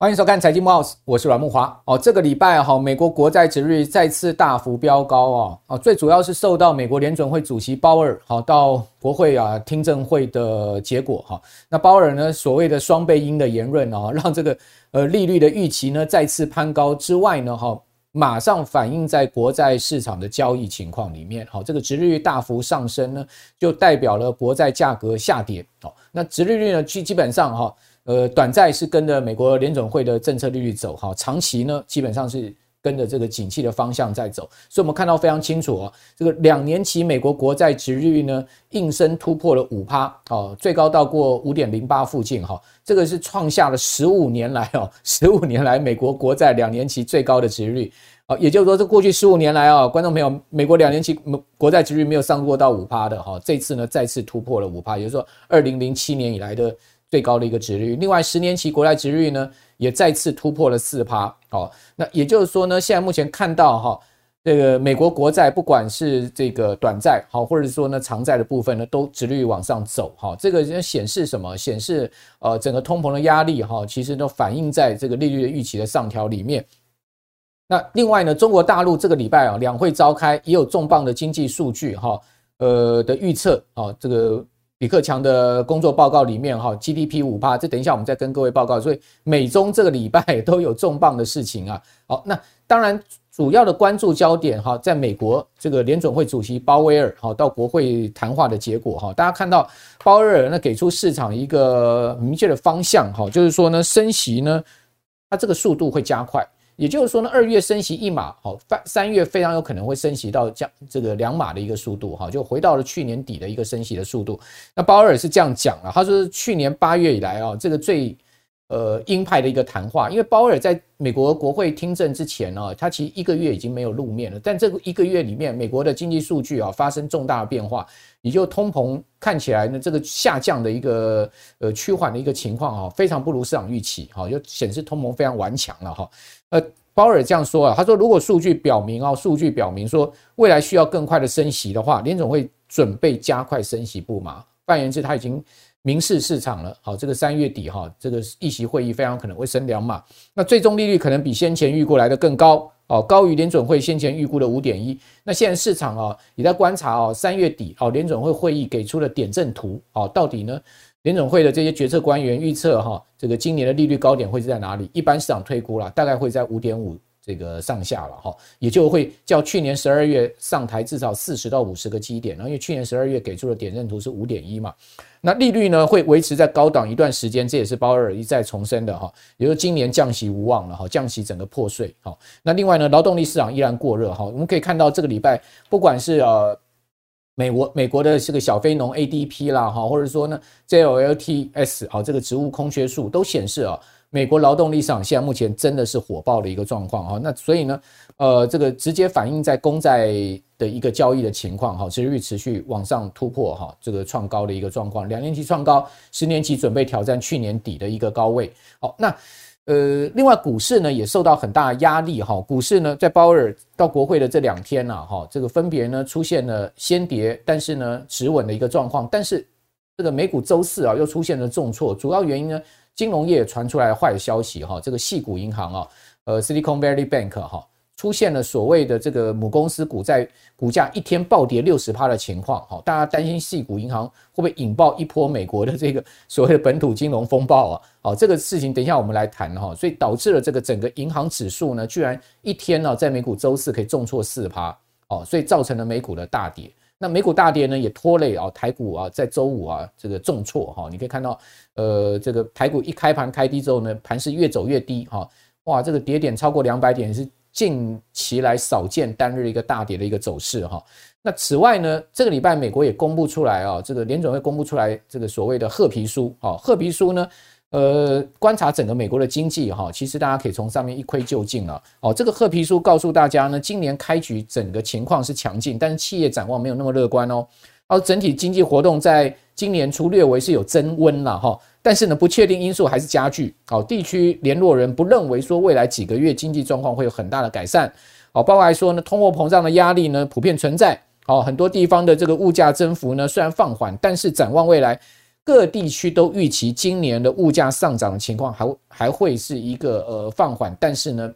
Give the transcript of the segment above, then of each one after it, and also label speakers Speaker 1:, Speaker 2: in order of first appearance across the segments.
Speaker 1: 欢迎收看财经慕 House，我是阮慕华。哦，这个礼拜哈，美国国债殖率再次大幅飙高啊！啊，最主要是受到美国联准会主席鲍尔好到国会啊听证会的结果哈。那鲍尔呢所谓的双倍鹰的言论啊，让这个呃利率的预期呢再次攀高之外呢哈，马上反映在国债市场的交易情况里面。好，这个值利率大幅上升呢，就代表了国债价格下跌。好，那值利率呢基基本上哈。呃，短债是跟着美国联总会的政策利率走哈，长期呢基本上是跟着这个景气的方向在走，所以我们看到非常清楚哦，这个两年期美国国债殖利率呢应声突破了五趴，哦，最高到过五点零八附近哈，这个是创下了十五年来哦，十五年来美国国债两年期最高的殖利率，啊，也就是说这过去十五年来啊，观众朋友，美国两年期国债殖利率没有上过到五趴的哈，这次呢再次突破了五趴，也就是说二零零七年以来的。最高的一个殖利率，另外十年期国债殖利率呢也再次突破了四趴，哦，那也就是说呢，现在目前看到哈，这个美国国债不管是这个短债好，或者说呢长债的部分呢，都殖率往上走，哈，这个显示什么？显示呃整个通膨的压力哈，其实都反映在这个利率的预期的上调里面。那另外呢，中国大陆这个礼拜啊两会召开，也有重磅的经济数据哈，呃的预测啊这个。李克强的工作报告里面，哈，GDP 五趴，这等一下我们再跟各位报告。所以美中这个礼拜 都有重磅的事情啊。好，那当然主要的关注焦点，哈，在美国这个联准会主席鲍威尔，哈，到国会谈话的结果，哈，大家看到鲍威尔呢给出市场一个明确的方向，哈，就是说呢，升息呢，它这个速度会加快。也就是说呢，二月升息一码，好，三月非常有可能会升息到降这个两码的一个速度，哈，就回到了去年底的一个升息的速度。那鲍尔是这样讲了，他说去年八月以来啊，这个最。呃，鹰派的一个谈话，因为鲍尔在美国国会听证之前呢，他其实一个月已经没有露面了。但这个一个月里面，美国的经济数据啊发生重大的变化，也就通膨看起来呢，这个下降的一个呃趋缓的一个情况啊，非常不如市场预期，哈，就显示通膨非常顽强了哈。呃，鲍尔这样说啊，他说如果数据表明啊，数据表明说未来需要更快的升息的话，联总会准备加快升息步伐。换言之，他已经。明示市场了，好，这个三月底哈，这个议息会议非常可能会升两码，那最终利率可能比先前预估来的更高，哦，高于联准会先前预估的五点一。那现在市场啊也在观察哦，三月底哦，联准会会议给出的点阵图，哦，到底呢，联总会的这些决策官员预测哈，这个今年的利率高点会是在哪里？一般市场推估了，大概会在五点五。这个上下了哈，也就会较去年十二月上台至少四十到五十个基点，然后因为去年十二月给出的点阵图是五点一嘛，那利率呢会维持在高档一段时间，这也是鲍尔一再重申的哈，也就是今年降息无望了哈，降息整个破碎哈。那另外呢，劳动力市场依然过热哈，我们可以看到这个礼拜不管是呃美国美国的这个小非农 ADP 啦哈，或者说呢 JOLTS 啊这个职务空缺数都显示啊。美国劳动力市场现在目前真的是火爆的一个状况哈，那所以呢，呃，这个直接反映在公债的一个交易的情况哈，殖利率持续往上突破哈，这个创高的一个状况，两年期创高，十年期准备挑战去年底的一个高位。好，那呃，另外股市呢也受到很大的压力哈，股市呢在鲍尔到国会的这两天呐哈，这个分别呢出现了先跌，但是呢持稳的一个状况，但是这个美股周四啊又出现了重挫，主要原因呢。金融业传出来坏消息哈，这个系股银行啊，呃，Silicon Valley Bank 哈，出现了所谓的这个母公司股债股价一天暴跌六十趴的情况哈，大家担心系股银行会不会引爆一波美国的这个所谓的本土金融风暴啊？好，这个事情等一下我们来谈哈，所以导致了这个整个银行指数呢，居然一天呢在美股周四可以重挫四趴哦，所以造成了美股的大跌。那美股大跌呢，也拖累啊台股啊，在周五啊这个重挫哈，你可以看到，呃，这个台股一开盘开低之后呢，盘势越走越低哈，哇，这个跌点超过两百点是近期来少见单日一个大跌的一个走势哈。那此外呢，这个礼拜美国也公布出来啊，这个联准会公布出来这个所谓的褐皮书啊，褐皮书呢。呃，观察整个美国的经济哈，其实大家可以从上面一窥究竟了。哦，这个褐皮书告诉大家呢，今年开局整个情况是强劲，但是企业展望没有那么乐观哦。而整体经济活动在今年初略微是有增温了哈，但是呢，不确定因素还是加剧。好，地区联络人不认为说未来几个月经济状况会有很大的改善。好，包括来说呢，通货膨胀的压力呢普遍存在。哦，很多地方的这个物价增幅呢虽然放缓，但是展望未来，各地区都预期今年的物价上涨的情况还还会是一个呃放缓，但是呢，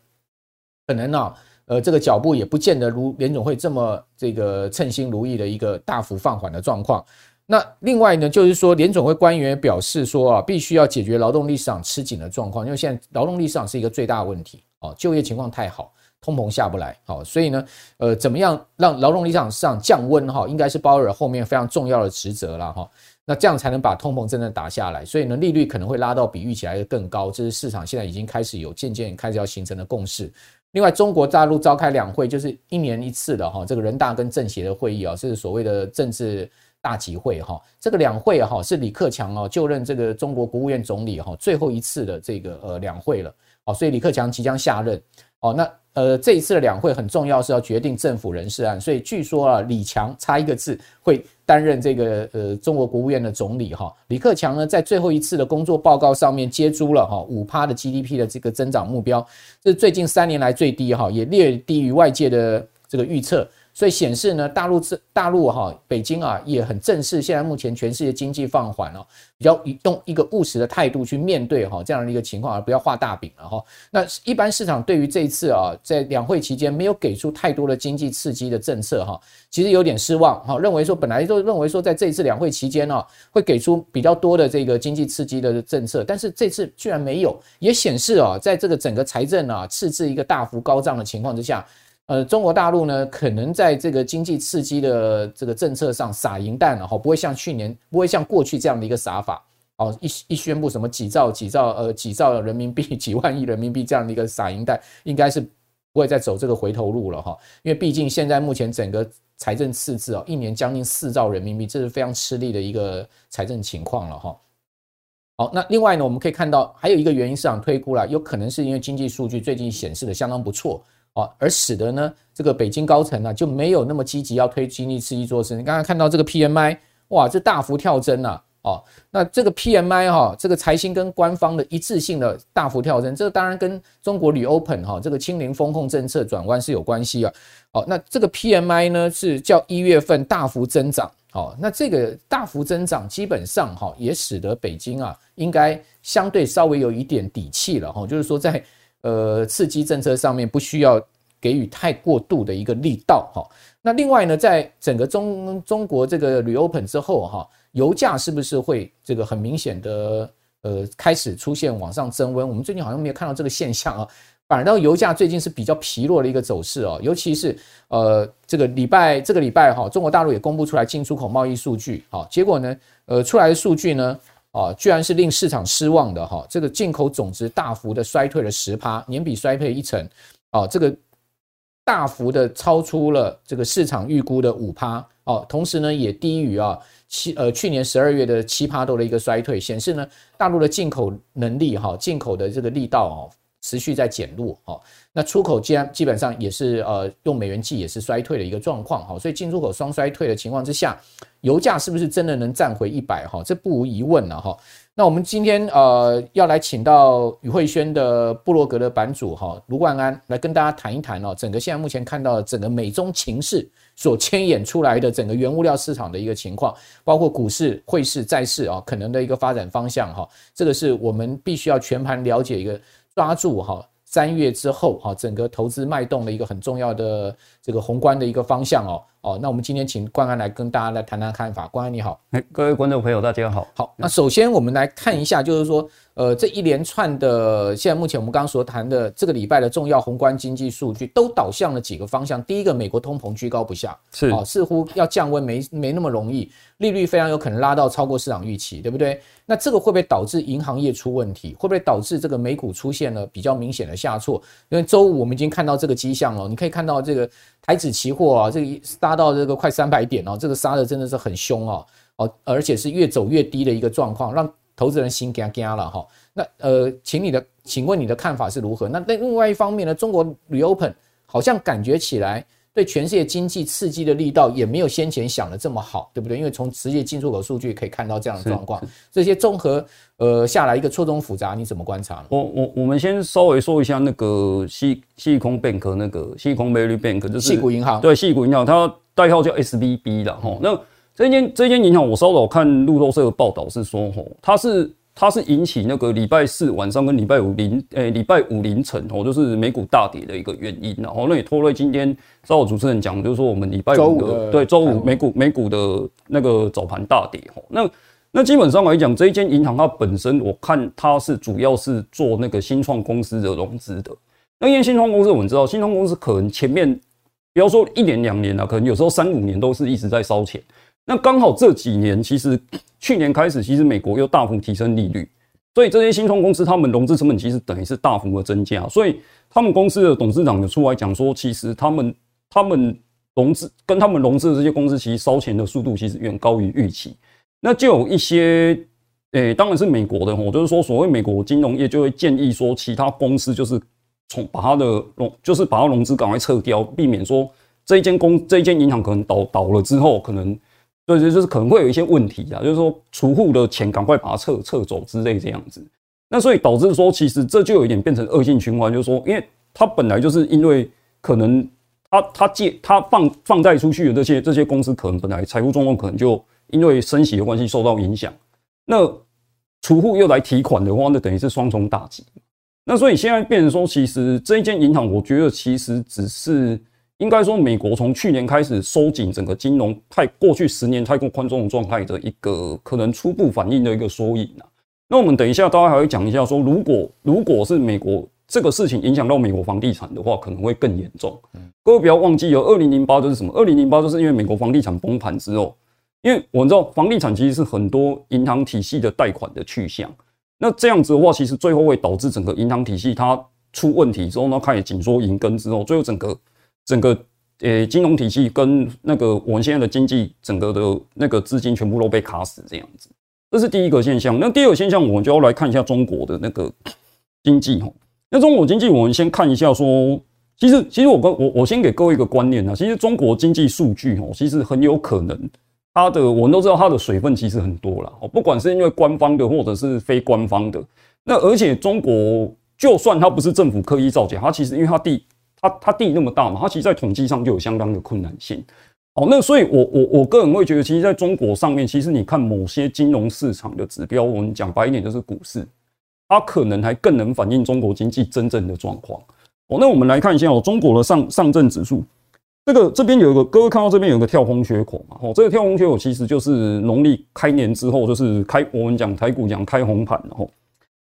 Speaker 1: 可能啊。呃，这个脚步也不见得如联总会这么这个称心如意的一个大幅放缓的状况。那另外呢，就是说联总会官员表示说啊，必须要解决劳动力市场吃紧的状况，因为现在劳动力市场是一个最大的问题哦，就业情况太好，通膨下不来，好，所以呢，呃，怎么样让劳动力市场上降温哈，应该是鲍尔后面非常重要的职责了哈。那这样才能把通膨真正打下来，所以呢，利率可能会拉到比预期来的更高，这是市场现在已经开始有渐渐开始要形成的共识。另外，中国大陆召开两会，就是一年一次的哈，这个人大跟政协的会议啊，是所谓的政治大集会哈。这个两会哈是李克强哦就任这个中国国务院总理哈最后一次的这个呃两会了，哦，所以李克强即将下任哦。那呃这一次的两会很重要，是要决定政府人事案，所以据说啊李强差一个字会。担任这个呃中国国务院的总理哈，李克强呢在最后一次的工作报告上面接诸了哈五趴的 GDP 的这个增长目标，这是最近三年来最低哈，也略低于外界的这个预测。所以显示呢，大陆这大陆哈，北京啊也很正视现在目前全世界经济放缓哦，比较用一个务实的态度去面对哈这样的一个情况，而不要画大饼了哈。那一般市场对于这一次啊，在两会期间没有给出太多的经济刺激的政策哈，其实有点失望哈，认为说本来都认为说在这一次两会期间呢，会给出比较多的这个经济刺激的政策，但是这次居然没有，也显示啊，在这个整个财政啊赤字一个大幅高涨的情况之下。呃，中国大陆呢，可能在这个经济刺激的这个政策上撒银弹了哈，不会像去年，不会像过去这样的一个撒法哦，一一宣布什么几兆几兆呃几兆人民币 几万亿人民币这样的一个撒银弹，应该是不会再走这个回头路了哈，因为毕竟现在目前整个财政赤字哦，一年将近四兆人民币，这是非常吃力的一个财政情况了哈。好，那另外呢，我们可以看到还有一个原因，市场推估了，有可能是因为经济数据最近显示的相当不错。哦，而使得呢，这个北京高层呢就没有那么积极要推经济刺激措施。你刚刚看到这个 PMI，哇，这大幅跳增啊！哦，那这个 PMI 哈，这个财新跟官方的一致性的大幅跳增，这当然跟中国铝 Open 哈这个清零风控政策转弯是有关系啊。哦，那这个 PMI 呢是较一月份大幅增长。哦，那这个大幅增长基本上哈也使得北京啊应该相对稍微有一点底气了哈，就是说在。呃，刺激政策上面不需要给予太过度的一个力道哈。那另外呢，在整个中中国这个 reopen 之后哈，油价是不是会这个很明显的呃开始出现往上增温？我们最近好像没有看到这个现象啊，反而到油价最近是比较疲弱的一个走势哦。尤其是呃这个礼拜这个礼拜哈，中国大陆也公布出来进出口贸易数据啊，结果呢，呃出来的数据呢。啊，居然是令市场失望的哈！这个进口总值大幅的衰退了十趴，年比衰退一成，啊，这个大幅的超出了这个市场预估的五趴，哦，同时呢也低于啊七呃去年十二月的七趴多的一个衰退，显示呢大陆的进口能力哈，进口的这个力道哦持续在减弱，哈，那出口既然基本上也是呃用美元计也是衰退的一个状况，哈，所以进出口双衰退的情况之下。油价是不是真的能站回一百？哈，这不无疑问了哈。那我们今天呃要来请到宇慧轩的布洛格的版主哈卢冠安来跟大家谈一谈哦，整个现在目前看到的整个美中情势所牵引出来的整个原物料市场的一个情况，包括股市、汇市、债市啊可能的一个发展方向哈，这个是我们必须要全盘了解一个抓住哈。三月之后，哈，整个投资脉动的一个很重要的这个宏观的一个方向哦，哦，那我们今天请冠安来跟大家来谈谈看法。冠安你好，
Speaker 2: 各位观众朋友大家好。
Speaker 1: 好，那首先我们来看一下，就是说。呃，这一连串的，现在目前我们刚刚所谈的这个礼拜的重要宏观经济数据，都导向了几个方向。第一个，美国通膨居高不下，是啊，似乎要降温没没那么容易，利率非常有可能拉到超过市场预期，对不对？那这个会不会导致银行业出问题？会不会导致这个美股出现了比较明显的下挫？因为周五我们已经看到这个迹象了，你可以看到这个台指期货啊，这个杀到这个快三百点哦，这个杀的真的是很凶哦，哦，而且是越走越低的一个状况，让。投资人心惊惊了哈，那呃，请你的，请问你的看法是如何？那另外一方面呢，中国 reopen 好像感觉起来对全世界经济刺激的力道也没有先前想的这么好，对不对？因为从直接进出口数据可以看到这样的状况，这些综合呃下来一个错综复杂，你怎么观察呢？
Speaker 2: 我我我们先稍微说一下那个西西空 bank 那个西空 Valley Bank 就是西
Speaker 1: 谷银行，
Speaker 2: 对西谷银行，它代号叫 SVB 啦。哈。那这间这间银行，我稍早看路透社的报道是说，吼，它是它是引起那个礼拜四晚上跟礼拜五凌，诶，礼拜五凌晨，哦，就是美股大跌的一个原因。然后那也拖累今天稍后主持人讲，就是说我们礼拜五的对周五美股美股的那个早盘大跌。吼，那那基本上来讲，这一间银行它本身，我看它是主要是做那个新创公司的融资的。那因为新创公司，我们知道新创公司可能前面，不要说一年两年啊，可能有时候三五年都是一直在烧钱。那刚好这几年，其实去年开始，其实美国又大幅提升利率，所以这些新创公司他们融资成本其实等于是大幅的增加，所以他们公司的董事长就出来讲说，其实他们他们融资跟他们融资的这些公司，其实烧钱的速度其实远高于预期。那就有一些，诶、欸，当然是美国的吼，就是说所谓美国金融业就会建议说，其他公司就是从把它的融，就是把它融资赶快撤掉，避免说这一间公这一间银行可能倒倒了之后可能。对，就就是可能会有一些问题啊，就是说储户的钱赶快把它撤撤走之类这样子，那所以导致说其实这就有一点变成恶性循环，就是说，因为它本来就是因为可能它它借它放放贷出去的这些这些公司，可能本来财务状况可能就因为升息的关系受到影响，那储户又来提款的话，那等于是双重打击。那所以现在变成说，其实这一间银行，我觉得其实只是。应该说，美国从去年开始收紧整个金融太过去十年太过宽松的状态的一个可能初步反应的一个缩影啊。那我们等一下大家还会讲一下，说如果如果是美国这个事情影响到美国房地产的话，可能会更严重。各位不要忘记，有二零零八就是什么？二零零八就是因为美国房地产崩盘之后，因为我们知道房地产其实是很多银行体系的贷款的去向。那这样子的话，其实最后会导致整个银行体系它出问题之后，那开始紧缩银根之后，最后整个。整个呃、金融体系跟那个我们现在的经济整个的那个资金全部都被卡死这样子，这是第一个现象。那第二个现象，我们就要来看一下中国的那个 经济哈。那中国经济，我们先看一下说，其实其实我跟我我先给各位一个观念啊，其实中国经济数据哦，其实很有可能它的我们都知道它的水分其实很多了哦，不管是因为官方的或者是非官方的。那而且中国就算它不是政府刻意造假，它其实因为它地。它它地那么大嘛，它其实，在统计上就有相当的困难性。好，那所以我，我我我个人会觉得，其实，在中国上面，其实你看某些金融市场的指标，我们讲白一点，就是股市，它可能还更能反映中国经济真正的状况。哦，那我们来看一下哦，中国的上上证指数，这个这边有一个，各位看到这边有一个跳空缺口嘛？哦，这个跳空缺口其实就是农历开年之后，就是开我们讲台股讲开红盘，然后。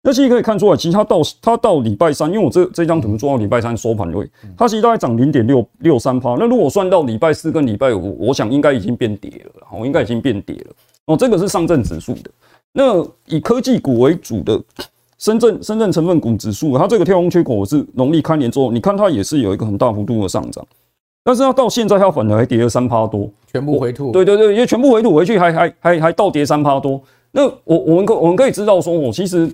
Speaker 2: 那其实可以看出来，其实它到它到礼拜三，因为我这这张图做到礼拜三收盘位，它其实大概涨零点六六三趴。那如果算到礼拜四跟礼拜五，我想应该已经变跌了，我应该已经变跌了。哦，这个是上证指数的。那以科技股为主的深圳深圳成分股指数，它这个跳空缺口是农历开年之后，你看它也是有一个很大幅度的上涨，但是它到现在它反而还跌了三趴多，
Speaker 1: 全部回吐。
Speaker 2: 对对对，因为全部回吐回去还还还还倒跌三趴多。那我我们可我们可以知道说，我其实。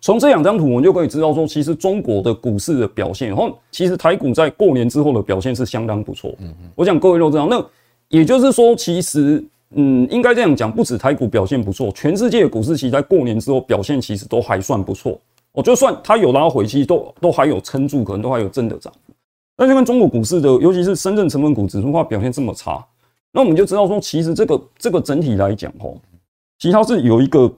Speaker 2: 从这两张图，我们就可以知道说，其实中国的股市的表现，然后其实台股在过年之后的表现是相当不错。嗯嗯，我想各位都知道。那也就是说，其实，嗯，应该这样讲，不止台股表现不错，全世界的股市其实在过年之后表现其实都还算不错。我，就算它有拉回，其实都都还有撑住，可能都还有真的涨幅。但是跟中国股市的，尤其是深圳成分股指数，化表现这么差，那我们就知道说，其实这个这个整体来讲，吼，其实它是有一个。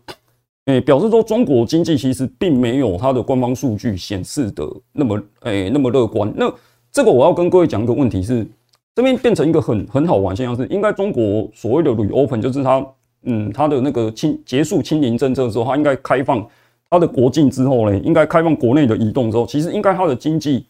Speaker 2: 诶，表示说中国经济其实并没有它的官方数据显示的那么诶那么乐观。那这个我要跟各位讲一个问题是，这边变成一个很很好玩现象是，应该中国所谓的 reopen 就是它嗯它的那个清结束清零政策之后，它应该开放它的国境之后呢，应该开放国内的移动之后，其实应该它的经济，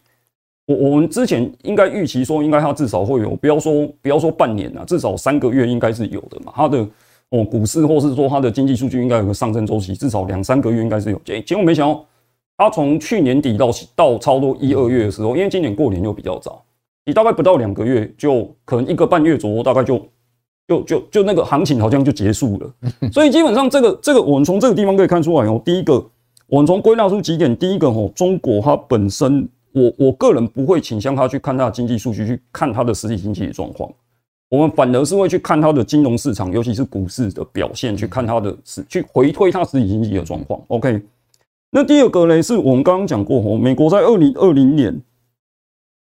Speaker 2: 我我们之前应该预期说，应该它至少会有不要说不要说半年啊，至少三个月应该是有的嘛，它的。哦，股市或是说它的经济数据应该有个上升周期，至少两三个月应该是有。结结果没想到，它从去年底到到差不多一二月的时候，因为今年过年又比较早，你大概不到两个月，就可能一个半月左右，大概就就就就那个行情好像就结束了。所以基本上这个这个我们从这个地方可以看出来哦，第一个我们从归纳出几点，第一个哦，中国它本身，我我个人不会倾向他去看他的经济数据，去看他的实体经济的状况。我们反而是会去看它的金融市场，尤其是股市的表现，去看它的实，去回推它实体经济的状况。OK，那第二个呢，是我们刚刚讲过，吼，美国在二零二零年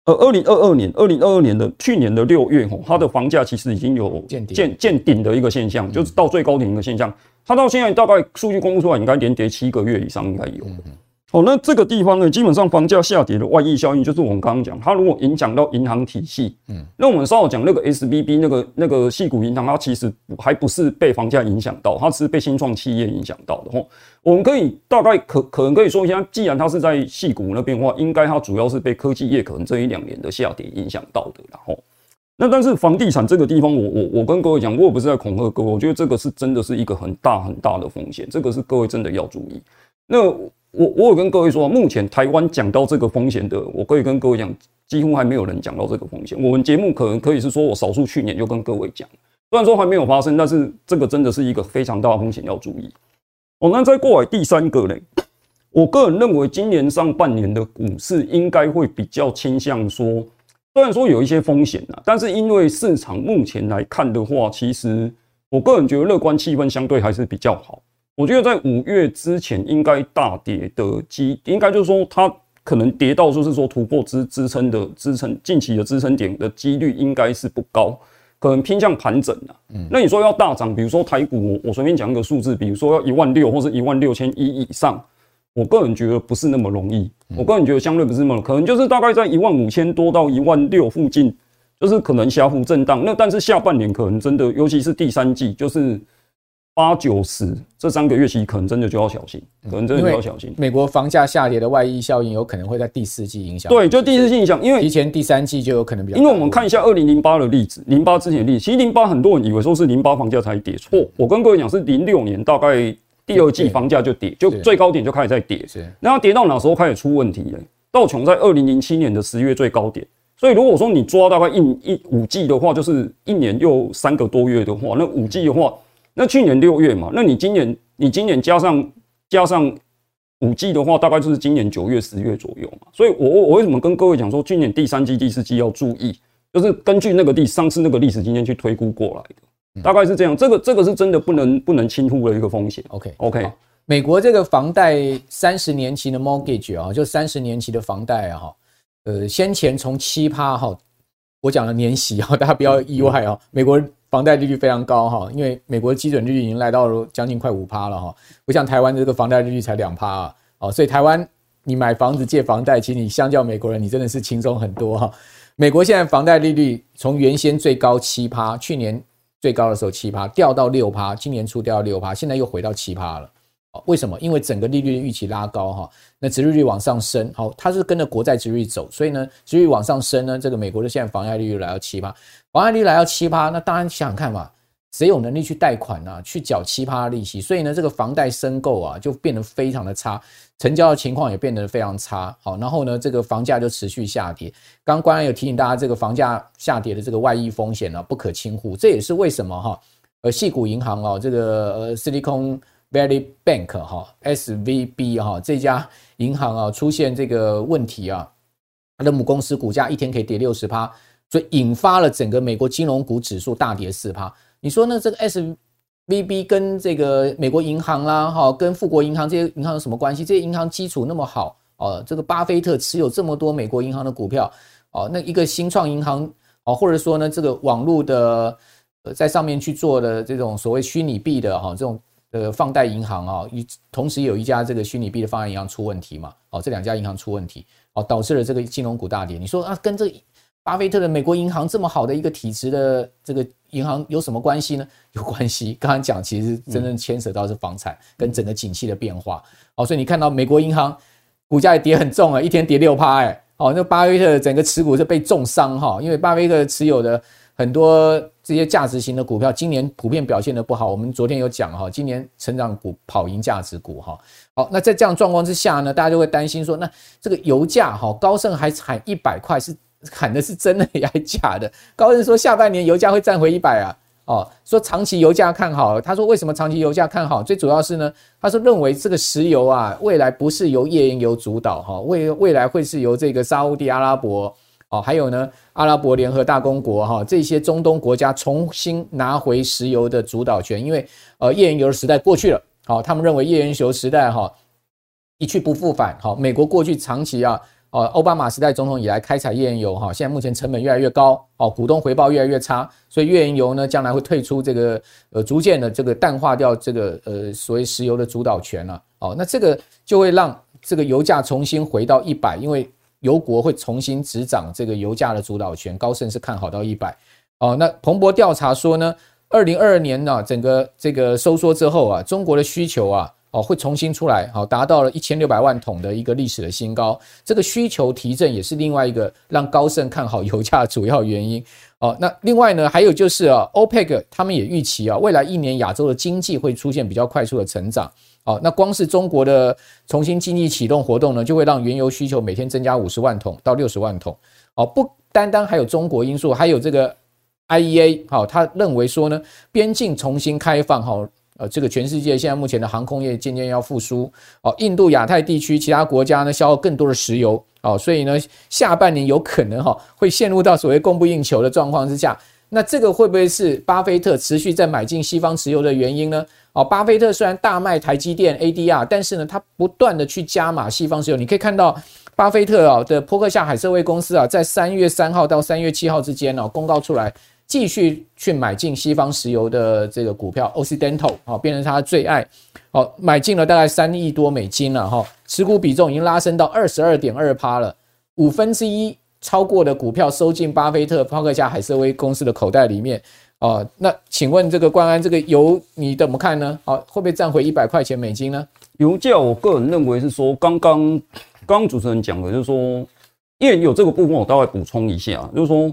Speaker 2: 呃，二零二二年，二零二二年的去年的六月，它的房价其实已经有见见见顶的一个现象，嗯、就是到最高点的一个现象。它到现在大概数据公布出来，应该连跌七个月以上，应该有。嗯哦，那这个地方呢，基本上房价下跌的外溢效应，就是我们刚刚讲，它如果影响到银行体系，嗯，那我们稍后讲那个 S B B 那个那个矽谷银行，它其实还不是被房价影响到，它是被新创企业影响到的。吼，我们可以大概可可能可以说一下，既然它是在矽谷那边的话，应该它主要是被科技业可能这一两年的下跌影响到的。然后，那但是房地产这个地方我，我我我跟各位讲，我也不是在恐吓各位，我觉得这个是真的是一个很大很大的风险，这个是各位真的要注意。那我我有跟各位说，目前台湾讲到这个风险的，我可以跟各位讲，几乎还没有人讲到这个风险。我们节目可能可以是说我少数去年就跟各位讲，虽然说还没有发生，但是这个真的是一个非常大的风险要注意。哦，那再过来第三个呢，我个人认为今年上半年的股市应该会比较倾向说，虽然说有一些风险啊，但是因为市场目前来看的话，其实我个人觉得乐观气氛相对还是比较好。我觉得在五月之前应该大跌的机，应该就是说它可能跌到就是说突破支支撑的支撑近期的支撑点的几率应该是不高，可能偏向盘整啊。嗯，那你说要大涨，比如说台股，我随便讲一个数字，比如说要一万六或是一万六千一以上，我个人觉得不是那么容易。我个人觉得相对不是那么，可能就是大概在一万五千多到一万六附近，就是可能小幅震荡。那但是下半年可能真的，尤其是第三季，就是。八九十这三个月期可能真的就要小心，可能真的就要小心。
Speaker 1: 美国房价下跌的外溢效应有可能会在第四季影响。
Speaker 2: 对，就第四季影响，因为
Speaker 1: 提前第三季就有可能比较。
Speaker 2: 因为我们看一下二零零八的例子，零八之前的例子，其实零八很多人以为说是零八房价才跌，错。我跟各位讲是零六年大概第二季房价就跌，就最高点就开始在跌。是，那它跌到哪时候开始出问题了？道琼在二零零七年的十月最高点，所以如果说你抓大概一一五季的话，就是一年又三个多月的话，那五季的话。那去年六月嘛，那你今年你今年加上加上五 G 的话，大概就是今年九月十月左右嘛。所以我我为什么跟各位讲说，去年第三季第四季要注意，就是根据那个第上次那个历史经验去推估过来的，大概是这样。这个这个是真的不能不能轻忽的一个风险。
Speaker 1: OK
Speaker 2: OK，
Speaker 1: 美国这个房贷三十年期的 mortgage 啊，就三十年期的房贷啊，哈，呃，先前从七趴哈，我讲了年息啊，大家不要意外啊，美国。房贷利率非常高哈，因为美国的基准利率已经来到了将近快五趴了哈，不像台湾这个房贷利率才两趴啊，哦，所以台湾你买房子借房贷，其实你相较美国人，你真的是轻松很多哈。美国现在房贷利率从原先最高七趴，去年最高的时候七趴，掉到六趴，今年初掉到六趴，现在又回到七趴了。为什么？因为整个利率的预期拉高哈，那殖利率往上升，好，它是跟着国债殖利率走，所以呢，殖利率往上升呢，这个美国的现在房贷利率来到七八，房贷利率来到七八，那当然想想看嘛，谁有能力去贷款啊，去缴七趴利息？所以呢，这个房贷申购啊，就变得非常的差，成交的情况也变得非常差，好，然后呢，这个房价就持续下跌。刚刚关有提醒大家，这个房价下跌的这个外溢风险呢，不可轻忽，这也是为什么哈，呃，矽谷银行哦，这个呃，Silicon Valley Bank 哈，SVB 哈，这家银行啊出现这个问题啊，它的母公司股价一天可以跌六十趴，所以引发了整个美国金融股指数大跌四趴。你说呢？这个 SVB 跟这个美国银行啦，哈，跟富国银行这些银行有什么关系？这些银行基础那么好哦，这个巴菲特持有这么多美国银行的股票哦，那一个新创银行哦，或者说呢，这个网络的呃在上面去做的这种所谓虚拟币的哈这种。呃，放贷银行啊，一同时有一家这个虚拟币的放贷银行出问题嘛？哦，这两家银行出问题，哦，导致了这个金融股大跌。你说啊，跟这巴菲特的美国银行这么好的一个体制的这个银行有什么关系呢？有关系。刚刚讲，其实真正牵扯到是房产跟整个景气的变化。哦，所以你看到美国银行股价也跌很重啊，一天跌六趴，哎，哦，那巴菲特整个持股是被重伤哈，因为巴菲特持有的。很多这些价值型的股票今年普遍表现得不好，我们昨天有讲哈，今年成长股跑赢价值股哈。好，那在这样状况之下呢，大家就会担心说，那这个油价哈，高盛还喊一百块，是喊的是真的还是假的？高盛说下半年油价会站回一百啊，哦，说长期油价看好。他说为什么长期油价看好？最主要是呢，他说认为这个石油啊，未来不是由页岩油主导哈，未未来会是由这个沙乌地阿拉伯。哦，还有呢，阿拉伯联合大公国哈，这些中东国家重新拿回石油的主导权，因为呃页岩油的时代过去了，好，他们认为页岩油时代哈一去不复返，好，美国过去长期啊哦，奥巴马时代总统以来开采页岩油哈，现在目前成本越来越高哦，股东回报越来越差，所以页岩油呢将来会退出这个呃，逐渐的这个淡化掉这个呃所谓石油的主导权了哦，那这个就会让这个油价重新回到一百，因为油国会重新执掌这个油价的主导权。高盛是看好到一百哦，那彭博调查说呢，二零二二年呢整个这个收缩之后啊，中国的需求啊。哦，会重新出来，好，达到了一千六百万桶的一个历史的新高。这个需求提振也是另外一个让高盛看好油价的主要原因。哦，那另外呢，还有就是啊，OPEC 他们也预期啊，未来一年亚洲的经济会出现比较快速的成长。哦，那光是中国的重新经济启动活动呢，就会让原油需求每天增加五十万桶到六十万桶。哦，不单单还有中国因素，还有这个 IEA，好，他认为说呢，边境重新开放，好。呃，这个全世界现在目前的航空业渐渐要复苏哦，印度亚太地区其他国家呢消耗更多的石油哦，所以呢下半年有可能哈会陷入到所谓供不应求的状况之下，那这个会不会是巴菲特持续在买进西方石油的原因呢？哦，巴菲特虽然大卖台积电 ADR，但是呢他不断的去加码西方石油，你可以看到巴菲特啊的波克夏海瑟威公司啊，在三月三号到三月七号之间呢公告出来。继续去买进西方石油的这个股票，Occidental 好，变成他的最爱，好，买进了大概三亿多美金了哈，持股比重已经拉升到二十二点二趴了，五分之一超过的股票收进巴菲特、波克夏、海瑟威公司的口袋里面哦。那请问这个冠安，这个油你怎么看呢？好，会不会站回一百块钱美金呢？
Speaker 2: 油价，我个人认为是说，刚刚刚主持人讲的，就是说，页岩油这个部分，我大概补充一下，就是说，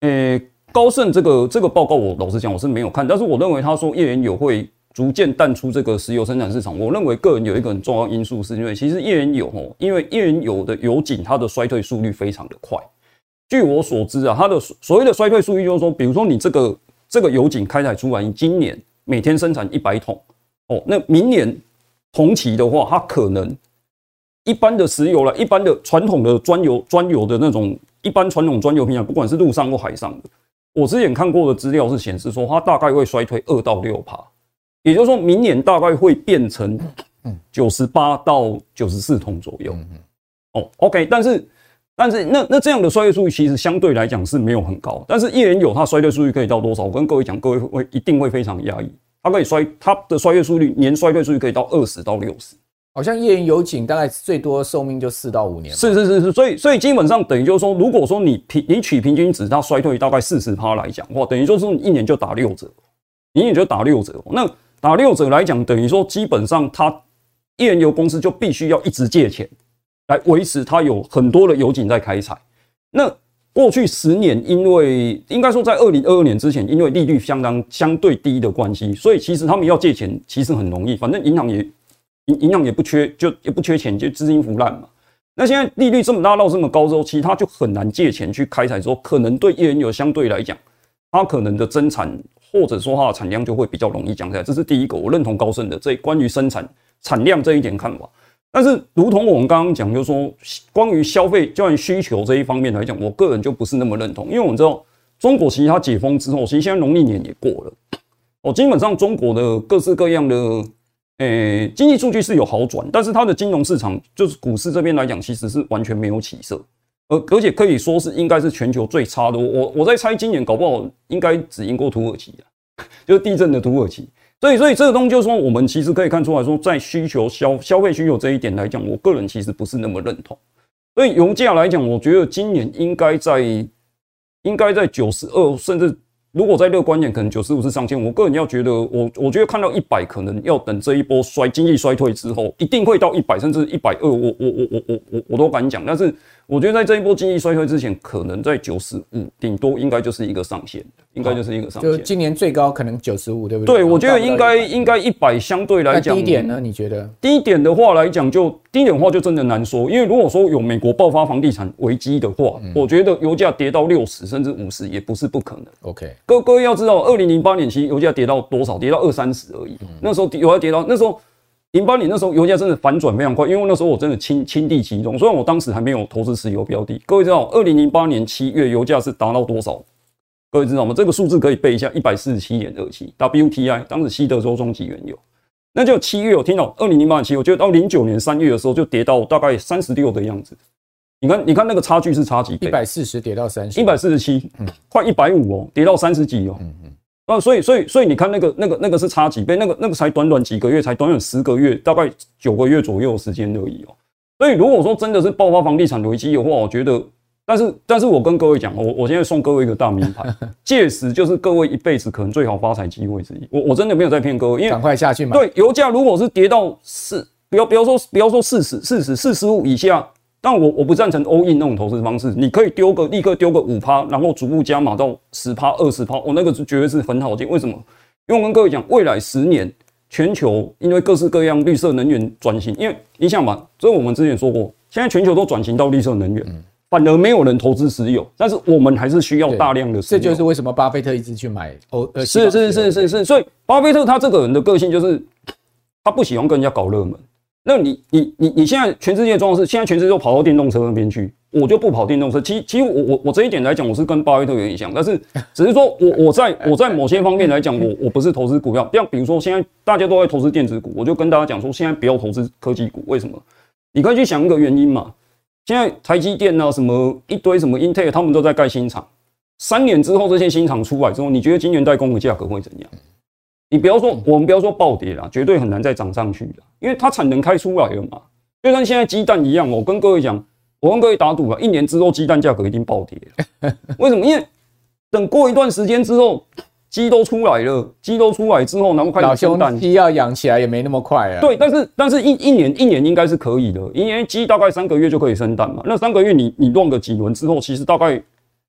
Speaker 2: 诶、高盛这个这个报告，我老实讲我是没有看，但是我认为他说页岩油会逐渐淡出这个石油生产市场。我认为个人有一个很重要因素，是因为其实页岩油哦，因为页岩油的油井它的衰退速率非常的快。据我所知啊，它的所谓的衰退速率就是说，比如说你这个这个油井开采出来，你今年每天生产一百桶哦，那明年同期的话，它可能一般的石油了，一般的传统的专油专油的那种一般传统专油平台，不管是陆上或海上的。我之前看过的资料是显示说，它大概会衰退二到六趴，也就是说明年大概会变成九十八到九十四桶左右。哦，OK，但是但是那那这样的衰退速率其实相对来讲是没有很高，但是页岩油它衰退速率可以到多少？我跟各位讲，各位会一定会非常压抑，它可以衰它的衰退速率年衰退速率可以到二十到六十。
Speaker 1: 好像页岩油井大概最多寿命就四到五年。
Speaker 2: 是是是是，所以所以基本上等于就是说，如果说你平你取平均值，它衰退大概四十趴来讲，哇，等于就是你一年就打六折，一年就打六折。那打六折来讲，等于说基本上它页岩油公司就必须要一直借钱来维持它有很多的油井在开采。那过去十年，因为应该说在二零二二年之前，因为利率相当相对低的关系，所以其实他们要借钱其实很容易，反正银行也。银银行也不缺，就也不缺钱，就资金腐烂嘛。那现在利率这么大到这么高之后，其实它就很难借钱去开采，说可能对页岩油相对来讲，它可能的增产或者说它的产量就会比较容易降下来。这是第一个，我认同高盛的这关于生产产量这一点看法。但是，如同我们刚刚讲，就是说关于消费、关于需求这一方面来讲，我个人就不是那么认同，因为我们知道中国其实它解封之后，其实现在农历年也过了，哦，基本上中国的各式各样的。诶、经济数据是有好转，但是它的金融市场，就是股市这边来讲，其实是完全没有起色，而而且可以说是应该是全球最差的。我我在猜，今年搞不好应该只赢过土耳其啊，就是地震的土耳其。所以，所以这个东西就是说，我们其实可以看出来说，在需求消消费需求这一点来讲，我个人其实不是那么认同。所以油价来讲，我觉得今年应该在应该在九十二，甚至。如果在乐观点，可能九十五是上限。我个人要觉得，我我觉得看到一百，可能要等这一波衰经济衰退之后，一定会到一百，甚至一百二。我我我我我我我都敢讲，但是。我觉得在这一波经济衰退之前，可能在九十五，顶多应该就是一个上限，应该就是一个上限。
Speaker 1: 就今年最高可能九十五，对不对？
Speaker 2: 对，我觉得应该应该一百，相对来讲。
Speaker 1: 低点呢？你觉得？
Speaker 2: 低点的话来讲，就低点的话就真的难说，因为如果说有美国爆发房地产危机的话，嗯、我觉得油价跌到六十甚至五十也不是不可能。
Speaker 1: OK，
Speaker 2: 各各位要知道，二零零八年其实油价跌到多少？跌到二三十而已。嗯、那时候油价跌到那时候。零八年那时候油价真的反转非常快，因为那时候我真的亲亲地其中。虽然我当时还没有投资石油标的，各位知道，二零零八年七月油价是达到多少？各位知道吗？这个数字可以背一下：一百四十七点二七 WTI，当时西德州中级原油。那就七月我听到二零零八年七月，我觉得到零九年三月的时候就跌到大概三十六的样子。你看，你看那个差距是差几倍？
Speaker 1: 一百四十跌到三十，
Speaker 2: 一百四十七，快一百五哦，跌到三十几哦。嗯嗯。那所以，所以，所以你看那个、那个、那个是差几倍？那个、那个才短短几个月，才短短十个月，大概九个月左右的时间而已哦。所以，如果说真的是爆发房地产危机的话，我觉得，但是，但是我跟各位讲，我我现在送各位一个大名牌，届时就是各位一辈子可能最好发财机会之一。我我真的没有在骗各位，因为
Speaker 1: 赶快下去买。
Speaker 2: 对，油价如果是跌到四，不要不要说不要说四十、四十、四十五以下。但我我不赞成 all in 那种投资方式，你可以丢个立刻丢个五趴，然后逐步加码到十趴、二十趴，我那个是绝对是很好的。为什么？因为我跟各位讲，未来十年全球因为各式各样绿色能源转型，因为你想嘛，这我们之前说过，现在全球都转型到绿色能源，嗯、反而没有人投资石油，但是我们还是需要大量的石油。
Speaker 1: 这就是为什么巴菲特一直去买欧呃，
Speaker 2: 是是是是是，所以巴菲特他这个人的个性就是他不喜欢跟人家搞热门。那你你你你现在全世界状况是，现在全世界都跑到电动车那边去，我就不跑电动车。其其实我我我这一点来讲，我是跟巴菲特有点像，但是 只是说我我在我在某些方面来讲，我我不是投资股票。像比如说现在大家都在投资电子股，我就跟大家讲说，现在不要投资科技股。为什么？你可以去想一个原因嘛。现在台积电啊，什么一堆什么 Intel，他们都在盖新厂。三年之后这些新厂出来之后，你觉得晶圆代工的价格会怎样？你不要说，我们不要说暴跌啦，绝对很难再涨上去的，因为它产能开出来了嘛。就像现在鸡蛋一样，我跟各位讲，我跟各位打赌了，一年之后鸡蛋价格一定暴跌。为什么？因为等过一段时间之后，鸡都出来了，鸡都出来之后，然后开始生蛋，
Speaker 1: 鸡要养起来也没那么快啊。
Speaker 2: 对，但是但是一一年一年应该是可以的，因为鸡大概三个月就可以生蛋嘛。那三个月你你乱个几轮之后，其实大概。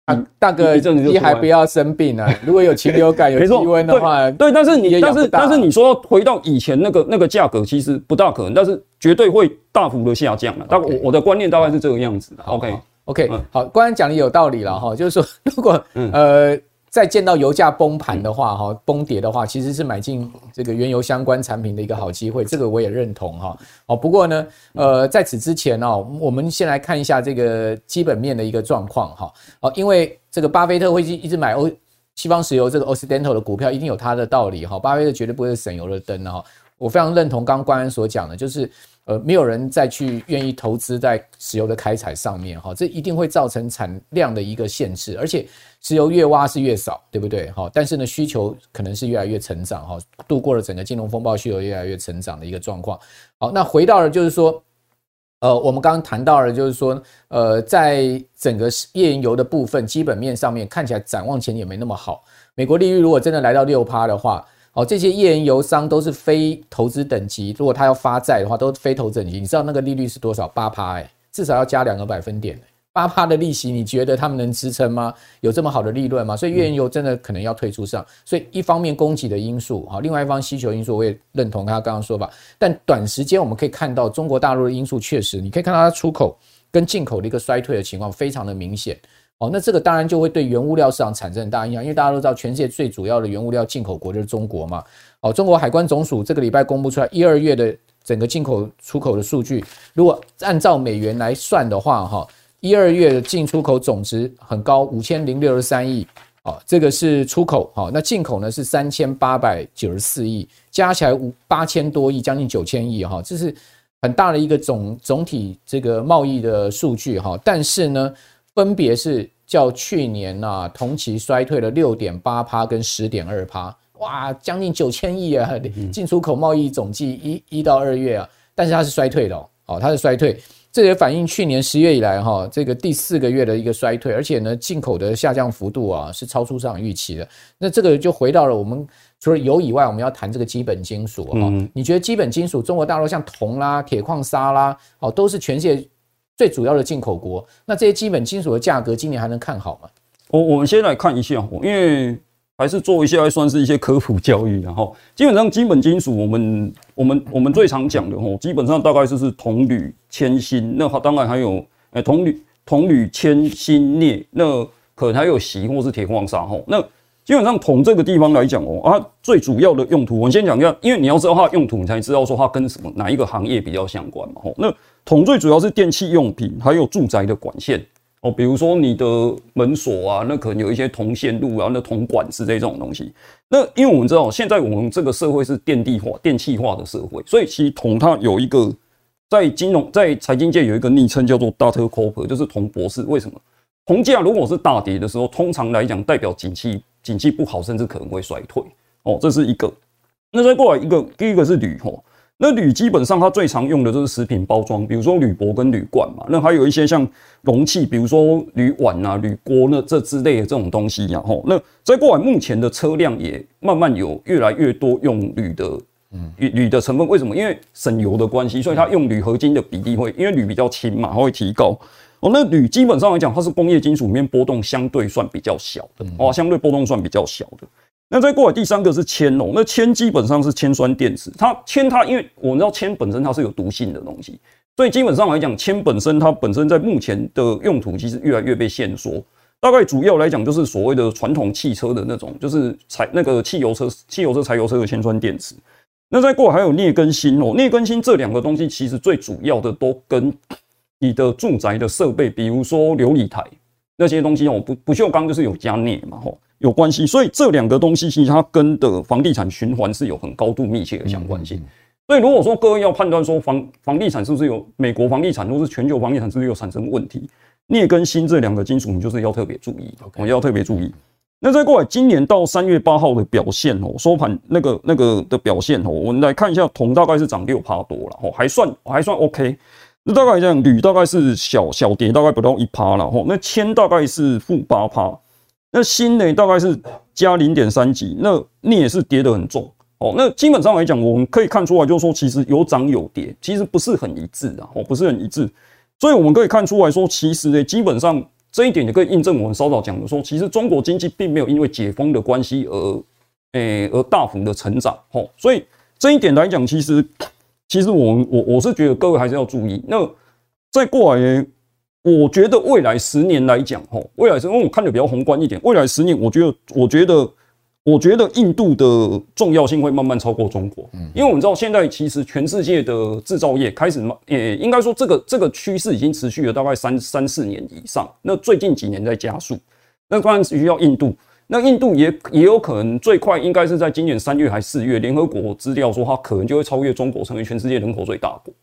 Speaker 1: 啊，大哥，你还不要生病啊！如果有禽流感、有低温的话，
Speaker 2: 对，但是你，但是，但是你说回到以前那个那个价格，其实不大可能，但是绝对会大幅的下降了。但我我的观念大概是这个样子的。OK，OK，
Speaker 1: 好，官员讲的有道理了哈，就是说，如果呃。再见到油价崩盘的话，哈，崩跌的话，其实是买进这个原油相关产品的一个好机会，这个我也认同哈。哦，不过呢，呃，在此之前哦，我们先来看一下这个基本面的一个状况哈。哦，因为这个巴菲特会一直买欧西方石油这个 Occidental 的股票，一定有它的道理哈。巴菲特绝对不会省油的灯哈。我非常认同刚刚官员所讲的，就是。呃，没有人再去愿意投资在石油的开采上面，哈，这一定会造成产量的一个限制，而且石油越挖是越少，对不对？哈，但是呢，需求可能是越来越成长，哈，度过了整个金融风暴，需求越来越成长的一个状况。好，那回到了就是说，呃，我们刚刚谈到了就是说，呃，在整个页岩油的部分基本面上面看起来展望前景也没那么好。美国利率如果真的来到六趴的话，哦，这些页岩油商都是非投资等级，如果他要发债的话，都是非投资等级。你知道那个利率是多少？八趴哎，至少要加两个百分点。八趴的利息，你觉得他们能支撑吗？有这么好的利润吗？所以页岩油真的可能要退出上。所以一方面供给的因素，哈，另外一方需求因素，我也认同他刚刚说法。但短时间我们可以看到中国大陆的因素确实，你可以看到它出口跟进口的一个衰退的情况非常的明显。哦，那这个当然就会对原物料市场产生很大影响，因为大家都知道，全世界最主要的原物料进口国就是中国嘛。哦，中国海关总署这个礼拜公布出来一二月的整个进口出口的数据，如果按照美元来算的话，哈，一二月的进出口总值很高，五千零六十三亿。哦，这个是出口，好，那进口呢是三千八百九十四亿，加起来五八千多亿，将近九千亿，哈，这是很大的一个总总体这个贸易的数据，哈，但是呢。分别是较去年啊同期衰退了六点八趴跟十点二趴，哇，将近九千亿啊！进出口贸易总计一一到二月啊，但是它是衰退的哦，它是衰退，这也反映去年十月以来哈这个第四个月的一个衰退，而且呢进口的下降幅度啊是超出市场预期的。那这个就回到了我们除了油以外，我们要谈这个基本金属哈，你觉得基本金属中国大陆像铜啦、铁矿砂啦，哦都是全世界。最主要的进口国，那这些基本金属的价格今年还能看好吗？
Speaker 2: 我我们先来看一下，因为还是做一下，还算是一些科普教育，然后基本上基本金属，我们我们我们最常讲的吼，基本上大概就是铜、铝、铅、锌，那当然还有诶铜、铝、铜、铝、铅、锌、镍，那可能还有锡或是铁矿砂吼。那基本上铜这个地方来讲哦，啊最主要的用途，我们先讲一下，因为你要知道它的用途，你才知道说它跟什么哪一个行业比较相关嘛吼。那铜最主要是电器用品，还有住宅的管线哦，比如说你的门锁啊，那可能有一些铜线路啊，那铜管子这种东西。那因为我们知道，现在我们这个社会是电地化、电气化的社会，所以其实铜它有一个在金融在财经界有一个昵称叫做 Dr. Cooper，就是铜博士。为什么？铜价如果是大跌的时候，通常来讲代表景气景气不好，甚至可能会衰退。哦，这是一个。那再过来一个，第一个是铝吼。那铝基本上它最常用的就是食品包装，比如说铝箔跟铝罐嘛。那还有一些像容器，比如说铝碗啊、铝锅那这之类的这种东西呀。吼，那再过来，目前的车辆也慢慢有越来越多用铝的，嗯，铝铝的成分。为什么？因为省油的关系，所以它用铝合金的比例会，因为铝比较轻嘛，它会提高。哦，那铝基本上来讲，它是工业金属里面波动相对算比较小的，哦，相对波动算比较小的。那再过来第三个是铅哦，那铅基本上是铅酸电池，它铅它因为我们知道铅本身它是有毒性的东西，所以基本上来讲，铅本身它本身在目前的用途其实越来越被限缩。大概主要来讲就是所谓的传统汽车的那种，就是柴那个汽油车、汽油车、柴油车的铅酸电池。那再过来还有镍跟锌哦，镍跟锌这两个东西其实最主要的都跟你的住宅的设备，比如说琉璃台那些东西哦，不不锈钢就是有加镍嘛吼。有关系，所以这两个东西其实它跟的房地产循环是有很高度密切的相关性。所以如果说各位要判断说房房地产是不是有美国房地产或是全球房地产是不是有产生问题，镍跟锌这两个金属你就是要特别注意，我要特别注意。那再过来，今年到三月八号的表现哦，收盘那个那个的表现哦，我们来看一下，铜大概是涨六趴多了哦，还算还算 OK。那大概这样，铝大概是小小跌，大概不到一趴了哦。那铅大概是负八趴。那锌呢，大概是加零点三几，那镍也是跌得很重哦。那基本上来讲，我们可以看出来，就是说其实有涨有跌，其实不是很一致啊，哦，不是很一致。所以我们可以看出来说，其实呢，基本上这一点也可以印证我们稍早讲的说，其实中国经济并没有因为解封的关系而诶而大幅的成长哦。所以这一点来讲，其实其实我我我是觉得各位还是要注意。那再过来呢。我觉得未来十年来讲，吼，未来是，因为我看的比较宏观一点，未来十年，我觉得，我觉得，我觉得印度的重要性会慢慢超过中国，嗯，因为我们知道现在其实全世界的制造业开始，也应该说这个这个趋势已经持续了大概三三四年以上，那最近几年在加速，那当然需要印度，那印度也也有可能最快应该是在今年三月还四月，联合国资料说它可能就会超越中国，成为全世界人口最大国，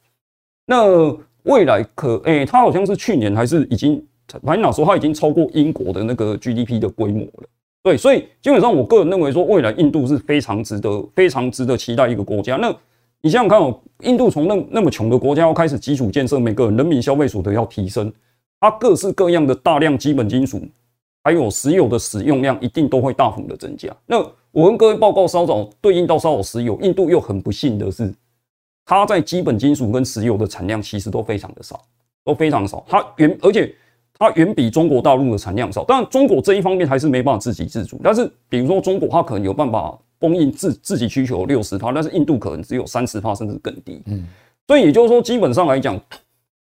Speaker 2: 那。未来可诶、它好像是去年还是已经，反正哪说它已经超过英国的那个 GDP 的规模了。对，所以基本上我个人认为说，未来印度是非常值得、非常值得期待一个国家。那你想想看哦，印度从那那么穷的国家要开始基础建设，每个人民消费所得要提升，它各式各样的大量基本金属还有石油的使用量一定都会大幅的增加。那我跟各位报告稍早对应到稍早石油，印度又很不幸的是。它在基本金属跟石油的产量其实都非常的少，都非常少。它远而且它远比中国大陆的产量少。当然，中国这一方面还是没办法自给自足。但是，比如说中国，它可能有办法供应自自己需求六十趴，但是印度可能只有三十趴，甚至更低。嗯，所以也就是说，基本上来讲，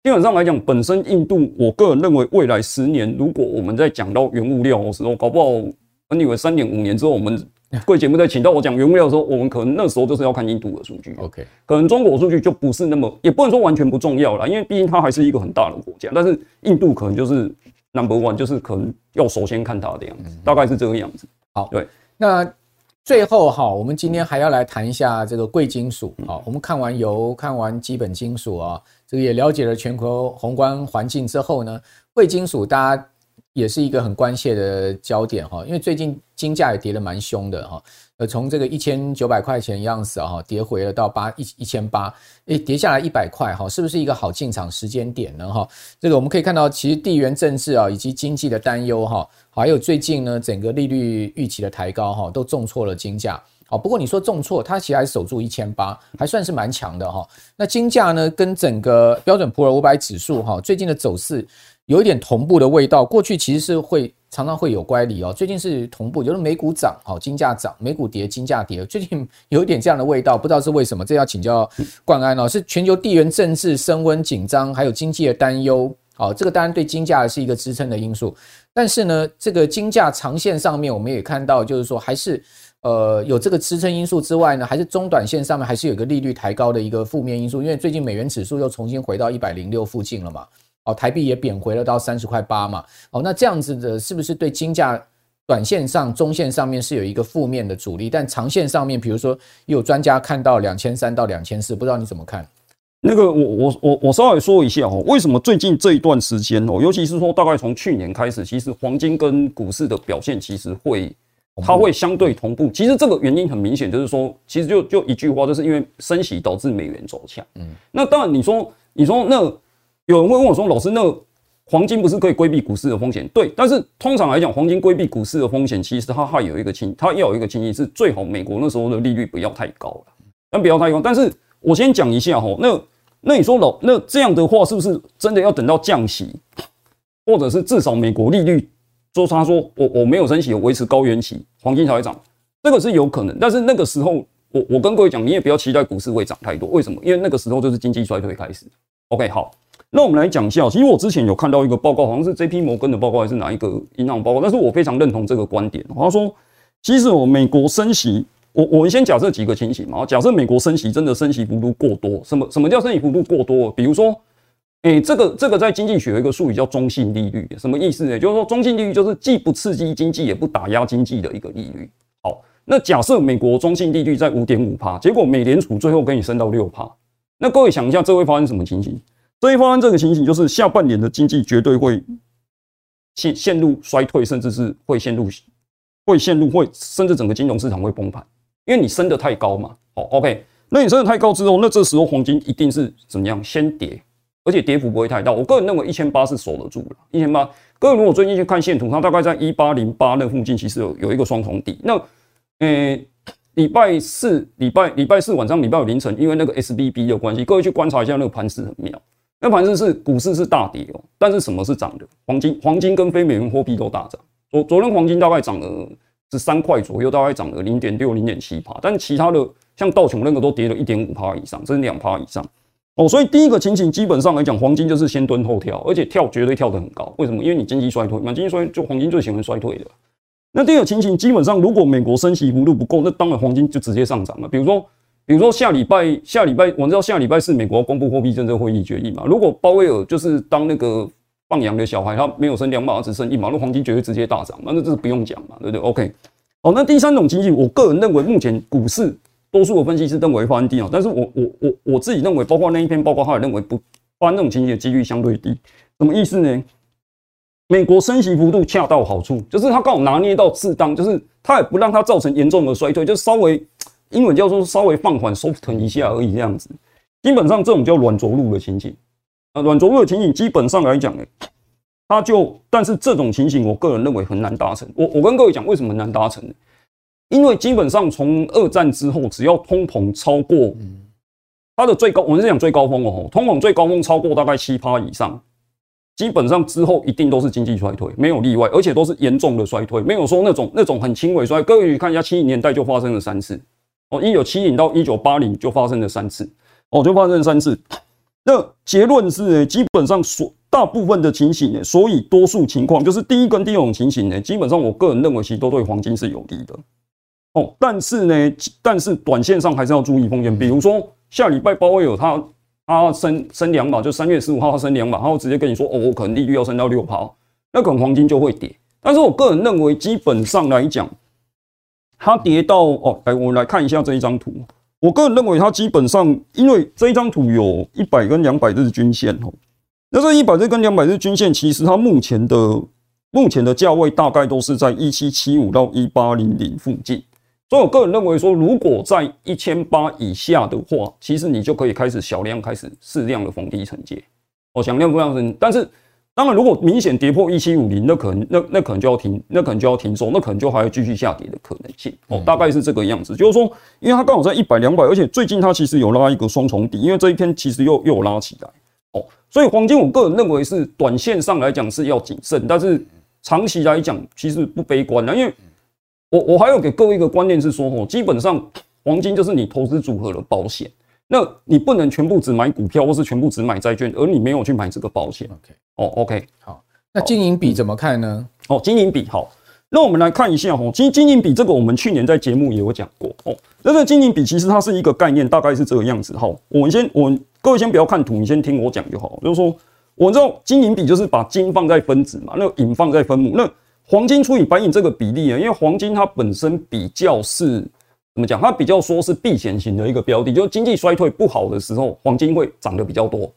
Speaker 2: 基本上来讲，本身印度，我个人认为，未来十年，如果我们在讲到原物料的时候，搞不好，我以为三年五年之后我们。贵节目在请到我讲原物料的时候，我们可能那时候就是要看印度的数据。OK，可能中国数据就不是那么，也不能说完全不重要了，因为毕竟它还是一个很大的国家。但是印度可能就是 number one，就是可能要首先看它的样子，大概是这个样子。好，对。那最后哈，我们今天还要来谈一下这个贵金属。好，我们看完油，看完基本金属啊，这个也了解了全球宏观环境之后呢，贵金属大家。也是一个很关切的焦点哈，因为最近金价也跌得蛮凶的哈，呃，从这个一千九百块钱样子啊，跌回了到八一一千八，诶，跌下来一百块哈，是不是一个好进场时间点呢哈？这个我们可以看到，其实地缘政治啊，以及经济的担忧哈，还有最近呢，整个利率预期的抬高哈，都重挫了金价。好，不过你说重挫，它其实还守住一千八，还算是蛮强的哈。那金价呢，跟整个标准普尔五百指数哈，最近的走势。有一点同步的味道，过去其实是会常常会有乖离哦，最近是同步，就是美股涨，好，金价涨，美股跌，金价跌，最近 有一点这样的味道，不知道是为什么，这要请教冠安哦，是全球地缘政治升温紧张，还有经济的担忧，好，这个当然对金价是一个支撑的因素，但是呢，这个金价长线上面我们也看到，就是说还是呃有这个支撑因素之外呢，还是中短线上面还是有一个利率抬高的一个负面因素，因为最近美元指数又重新回到一百零六附近了嘛。哦，台币也贬回了到三十块八嘛。哦，那这样子的，是不是对金价短线上、中线上面是有一个负面的阻力？但长线上面，比如说，有专家看到两千三到两千四，不知道你怎么看？那个我我我我稍微说一下哦，为什么最近这一段时间哦，尤其是说大概从去年开始，其实黄金跟股市的表现其实会它会相对同步。其实这个原因很明显，就是说，其实就就一句话，就是因为升息导致美元走强。嗯，那当然你说你说那有人会问我说，老师，那黄金不是可以规避股市的风险？对，但是通常来讲，黄金规避股市的风险，其实它还有一个情，它要有一个情形是最好美国那时候的利率不要太高了，但不要太高。但是我先讲一下哈，那。那你说老那这样的话，是不是真的要等到降息，或者是至少美国利率，说他说我我没有升息，我维持高原期，黄金才会涨？这个是有可能，但是那个时候，我我跟各位讲，你也不要期待股市会涨太多。为什么？因为那个时候就是经济衰退开始。OK，好，那我们来讲一下。其实我之前有看到一个报告，好像是 JP 摩根的报告，还是哪一个银行报告？但是我非常认同这个观点。他说，其实我美国升息。我我们先假设几个情形嘛，假设美国升息真的升息幅度过多，什么什么叫升息幅度过多？比如说，诶、这个这个在经济学有一个术语叫中性利率，什么意思呢？就是说中性利率就是既不刺激经济也不打压经济的一个利率。好，那假设美国中性利率在五点五趴，结果美联储最后给你升到六趴，那各位想一下，这会发生什么情形？这会发生这个情形就是下半年的经济绝对会陷陷入衰退，甚至是会陷入会陷入会甚至整个金融市场会崩盘。因为你升得太高嘛，好，OK，那你升得太高之后，那这时候黄金一定是怎么样？先跌，而且跌幅不会太大。我个人认为一千八是守得住了，一千八。各位如果最近去看线图，它大概在一八零八那附近，其实有有一个双重底。那，呃，礼拜四、礼拜礼拜四晚上、礼拜五凌晨，因为那个 SBB 的关系，各位去观察一下那个盘势很妙。那盘势是股市是大跌哦，但是什么是涨的？黄金，黄金跟非美元货币都大涨。昨昨天黄金大概涨了。是三块左右，大概涨了零点六、零点七趴，但其他的像道琼那个都跌了一点五趴以上，甚至两趴以上哦。所以第一个情形基本上来讲，黄金就是先蹲后跳，而且跳绝对跳得很高。为什么？因为你经济衰退嘛，经济衰退就黄金最喜欢衰退的。那第二个情形基本上，如果美国升息幅度不够，那当然黄金就直接上涨了。比如说，比如说下礼拜下礼拜，我知道下礼拜是美国公布货币政策会议决议嘛。如果鲍威尔就是当那个。放羊的小孩，他没有升两码，只升一码，那黄金绝对直接大涨，那这是不用讲嘛，对不对？OK，好，那第三种情形，我个人认为，目前股市多数的分析师认为会发生低啊，但是我我我我自己认为，包括那一篇报告，他也认为不发生这种情形的几率相对低。什么意思呢？美国升息幅度恰到好处，就是他刚好拿捏到适当，就是他也不让它造成严重的衰退，就稍微英文叫做稍微放缓 soften 一下而已，这样子。基本上这种叫软着陆的情形。呃，软着陆的情形基本上来讲，哎，它就，但是这种情形，我个人认为很难达成。我我跟各位讲，为什么难达成？因为基本上从二战之后，只要通膨超过它的最高，我们是讲最高峰哦，通膨最高峰超过大概七趴以上，基本上之后一定都是经济衰退，没有例外，而且都是严重的衰退，没有说那种那种很轻微衰。各位看一下，七零年代就发生了三次，哦，一九七零到一九八零就发生了三次，哦，就发生了三次。那结论是，基本上所大部分的情形呢，所以多数情况就是第一跟第二种情形呢，基本上我个人认为其实都对黄金是有利的哦。但是呢，但是短线上还是要注意风险，比如说下礼拜鲍威尔他他升升两码，就三月十五号他升两码，他会直接跟你说哦，我可能利率要升到六趴，那可能黄金就会跌。但是我个人认为，基本上来讲，它跌到哦，来我们来看一下这一张图。我个人认为，它基本上，因为这一张图有一百跟两百日均线哦，那这一百日跟两百日均线，其实它目前的目前的价位大概都是在一七七五到一八零零附近，所以我个人认为说，如果在一千八以下的话，其实你就可以开始小量开始适量的逢低承接，哦，小量不量承，但是。当然，如果明显跌破一七五零，那可能那那可能就要停，那可能就要停手，那可能就还要继续下跌的可能性哦，大概是这个样子。就是说，因为它刚好在一百两百，而且最近它其实有拉一个双重底，因为这一天其实又又拉起来哦，所以黄金我个人认为是短线上来讲是要谨慎，但是长期来讲其实不悲观的，因为我我还有给各位一个观念是说，哦，基本上黄金就是你投资组合的保险。那你不能全部只买股票，或是全部只买债券，而你没有去买这个保险。OK，哦，OK，
Speaker 1: 好，那金银比怎么看呢？
Speaker 2: 哦，金银比好，那我们来看一下哦，金金银比这个我们去年在节目也有讲过哦。那这个金银比其实它是一个概念，大概是这个样子哈。我们先，我们各位先不要看图，你先听我讲就好。就是说，我知道金银比就是把金放在分子嘛，那银放在分母，那黄金除以白银这个比例啊，因为黄金它本身比较是。怎么讲？它比较说是避险型的一个标的，就经济衰退不好的时候，黄金会涨得比较多。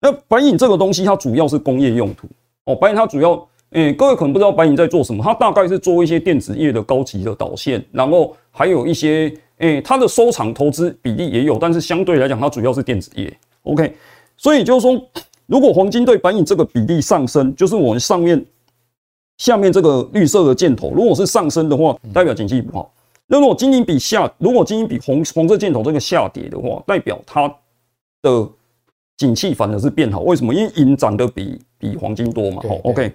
Speaker 2: 那白银这个东西，它主要是工业用途哦。白银它主要，诶、各位可能不知道白银在做什么，它大概是做一些电子业的高级的导线，然后还有一些，诶、它的收藏投资比例也有，但是相对来讲，它主要是电子业。OK，所以就是说，如果黄金对白银这个比例上升，就是我们上面下面这个绿色的箭头，如果是上升的话，代表景气不好。那如果金银比下，如果金银比红红色箭头这个下跌的话，代表它的景气反而是变好。为什么？因为银涨得比比黄金多嘛。好，OK。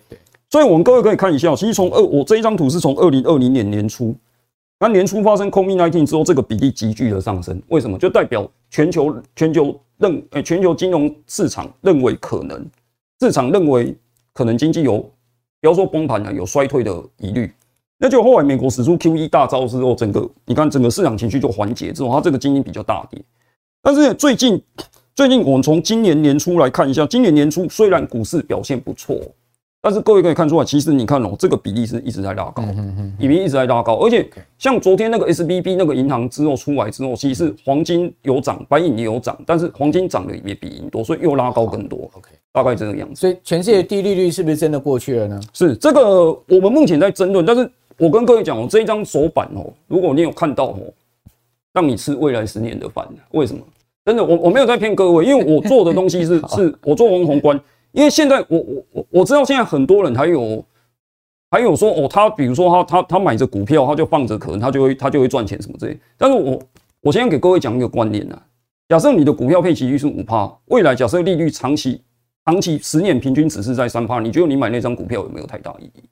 Speaker 2: 所以我们各位可以看一下，其实从二我这一张图是从二零二零年年初，那年初发生 COVID-19 之后，这个比例急剧的上升。为什么？就代表全球全球认诶全球金融市场认为可能市场认为可能经济有不要说崩盘了，有衰退的疑虑。那就后来美国使出 QE 大招之后，整个你看整个市场情绪就缓解之后，它这个金比较大跌。但是最近最近我们从今年年初来看一下，今年年初虽然股市表现不错，但是各位可以看出来，其实你看哦，这个比例是一直在拉高，比例一直在拉高。而且像昨天那个 SBB 那个银行之后出来之后，其实黄金有涨，白银也有涨，但是黄金涨的也比银多，所以又拉高更多。OK，大概这个样子。
Speaker 1: 所以全世界低利率是不是真的过去了呢？
Speaker 2: 是这个，我们目前在争论，但是。我跟各位讲哦，这一张手板哦，如果你有看到哦，让你吃未来十年的饭。为什么？真的，我我没有在骗各位，因为我做的东西是 是，我做完宏观。因为现在我我我我知道现在很多人还有还有说哦，他比如说他他他买着股票，他就放着，可能他就会他就会赚钱什么之类。但是我我先给各位讲一个观念啊，假设你的股票配息率是五趴，未来假设利率长期长期十年平均只是在三趴，你觉得你买那张股票有没有太大意义？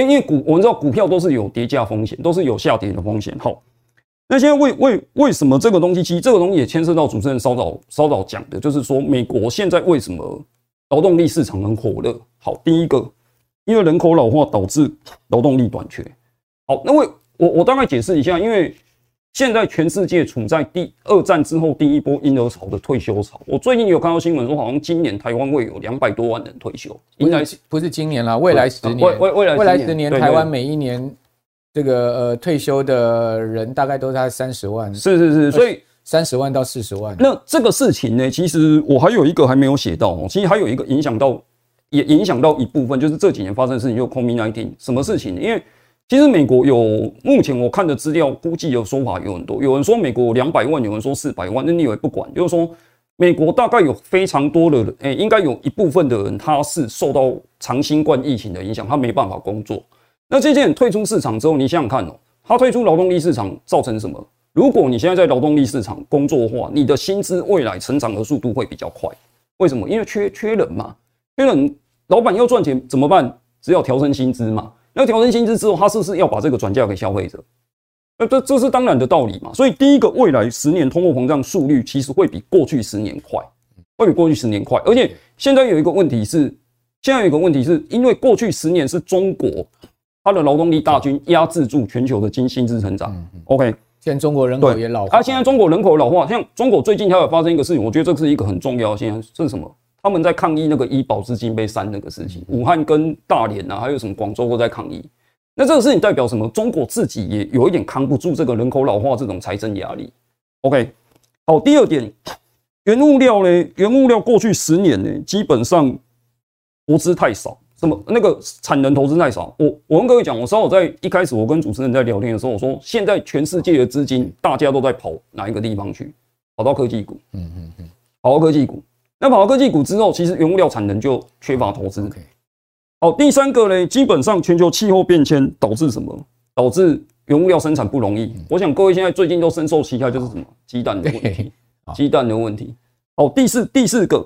Speaker 2: 因为股我们知道股票都是有跌价风险，都是有下跌的风险。好，那现在为为为什么这个东西？其实这个东西也牵涉到主持人稍早稍早讲的，就是说美国现在为什么劳动力市场很火热？好，第一个，因为人口老化导致劳动力短缺。好，那我我我大概解释一下，因为。现在全世界处在第二战之后第一波婴儿潮的退休潮。我最近有看到新闻说，好像今年台湾会有两百多万人退休。
Speaker 1: 应该不是今年啦，未来十年，未未未来未来十年，台湾每一年这个呃退休的人大概都在三十万。
Speaker 2: 是是是，所以
Speaker 1: 三十万到四十万。
Speaker 2: 那这个事情呢，其实我还有一个还没有写到哦。其实还有一个影响到，也影响到一部分，就是这几年发生的事情，就 COVID-19 什么事情？因为其实美国有目前我看的资料，估计有说法有很多。有人说美国两百万，有人说四百万。那你以为不管？就是说，美国大概有非常多的人，诶，应该有一部分的人，他是受到长新冠疫情的影响，他没办法工作。那这些人退出市场之后，你想想看哦，他退出劳动力市场造成什么？如果你现在在劳动力市场工作的话，你的薪资未来成长的速度会比较快。为什么？因为缺缺人嘛，缺人，老板要赚钱怎么办？只要调升薪资嘛。那调升薪资之后，他是不是要把这个转嫁给消费者？那这这是当然的道理嘛。所以第一个，未来十年通货膨胀速率其实会比过去十年快，会比过去十年快。而且现在有一个问题是，现在有一个问题是因为过去十年是中国它的劳动力大军压制住全球的经薪资成长。OK，
Speaker 1: 现在中国人口也老化，
Speaker 2: 它现在中国人口老化，像中国最近它有发生一个事情，我觉得这是一个很重要的现象，是什么？他们在抗议那个医保资金被删那个事情，武汉跟大连啊，还有什么广州都在抗议。那这个事情代表什么？中国自己也有一点扛不住这个人口老化这种财政压力。OK，好，第二点，原物料呢？原物料过去十年呢，基本上投资太少，什么那个产能投资太少。我我跟各位讲，我稍早在一开始我跟主持人在聊天的时候，我说现在全世界的资金大家都在跑哪一个地方去？跑到科技股。嗯嗯嗯，跑到科技股。那跑到科技股之后，其实原物料产能就缺乏投资。好，第三个呢，基本上全球气候变迁导致什么？导致原物料生产不容易。我想各位现在最近都深受其害，就是什么？鸡蛋的问题。鸡蛋的问题。好，第四第四个，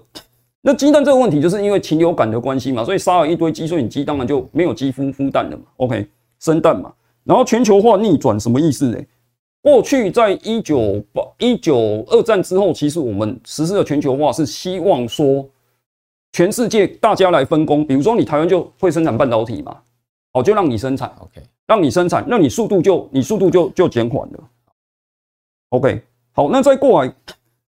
Speaker 2: 那鸡蛋这个问题，就是因为禽流感的关系嘛，所以杀了一堆鸡，所以你鸡当然就没有鸡孵孵蛋了嘛。OK，生蛋嘛。然后全球化逆转什么意思呢？过去在一九八一九二战之后，其实我们实施的全球化是希望说，全世界大家来分工。比如说你台湾就会生产半导体嘛，好，就让你生产，OK，让你生产，那你速度就你速度就就减缓了，OK，好，那再过来，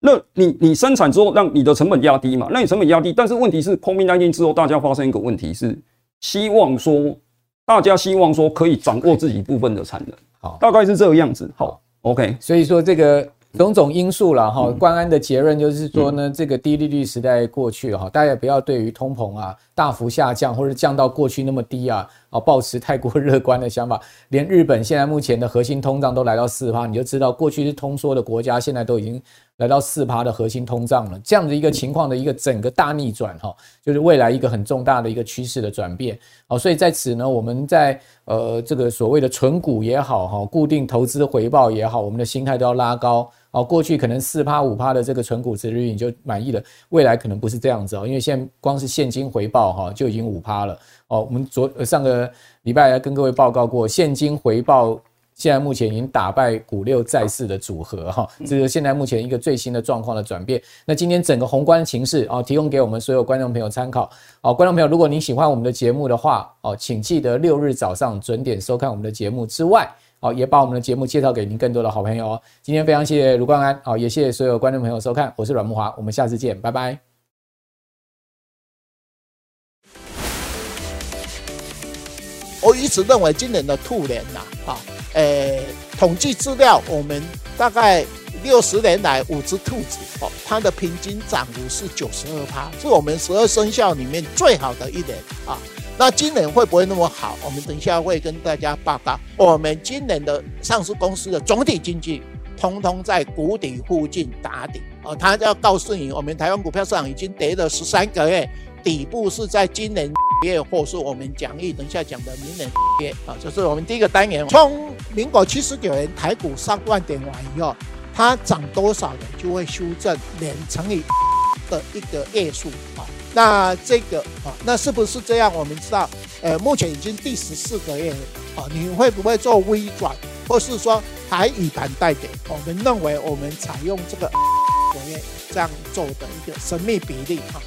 Speaker 2: 那你你生产之后，让你的成本压低嘛，那你成本压低，但是问题是，COVID-19 之后，大家发生一个问题是，希望说大家希望说可以掌握自己部分的产能，好，大概是这个样子，好。OK，
Speaker 1: 所以说这个。种种因素了哈，关安的结论就是说呢，这个低利率时代过去哈，大家也不要对于通膨啊大幅下降或者降到过去那么低啊，啊抱持太过乐观的想法。连日本现在目前的核心通胀都来到四趴，你就知道过去是通缩的国家，现在都已经来到四趴的核心通胀了。这样的一个情况的一个整个大逆转哈，就是未来一个很重大的一个趋势的转变。好，所以在此呢，我们在呃这个所谓的存股也好哈，固定投资回报也好，我们的心态都要拉高。哦，过去可能四趴五趴的这个存股值率你就满意了，未来可能不是这样子哦，因为现在光是现金回报哈就已经五趴了哦。我们昨上个礼拜来跟各位报告过，现金回报现在目前已经打败股六债四的组合哈，这是现在目前一个最新的状况的转变。那今天整个宏观情势哦，提供给我们所有观众朋友参考哦。观众朋友，如果您喜欢我们的节目的话哦，请记得六日早上准点收看我们的节目之外。好，也把我们的节目介绍给您更多的好朋友哦。今天非常谢谢卢冠安，好，也谢谢所有观众朋友收看，我是阮木华，我们下次见，拜拜。
Speaker 3: 我一直认为今年的兔年呐，啊，诶，统计资料，我们大概六十年来五只兔子，哦，它的平均涨幅是九十二趴，是我们十二生肖里面最好的一年啊。那今年会不会那么好？我们等一下会跟大家报告。我们今年的上市公司的总体经济，通通在谷底附近打底。哦，他要告诉你，我们台湾股票市场已经跌了十三个月，底部是在今年月，或是我们讲义等一下讲的明年月。啊，这是我们第一个单元。从民国七十九年台股上万点完以后，它涨多少人就会修正年乘以的一个月数。那这个啊，那是不是这样？我们知道，呃，目前已经第十四个月了啊，你会不会做微转，或是说还以盘带跌？我们认为我们采用这个合约这样做的一个神秘比例啊。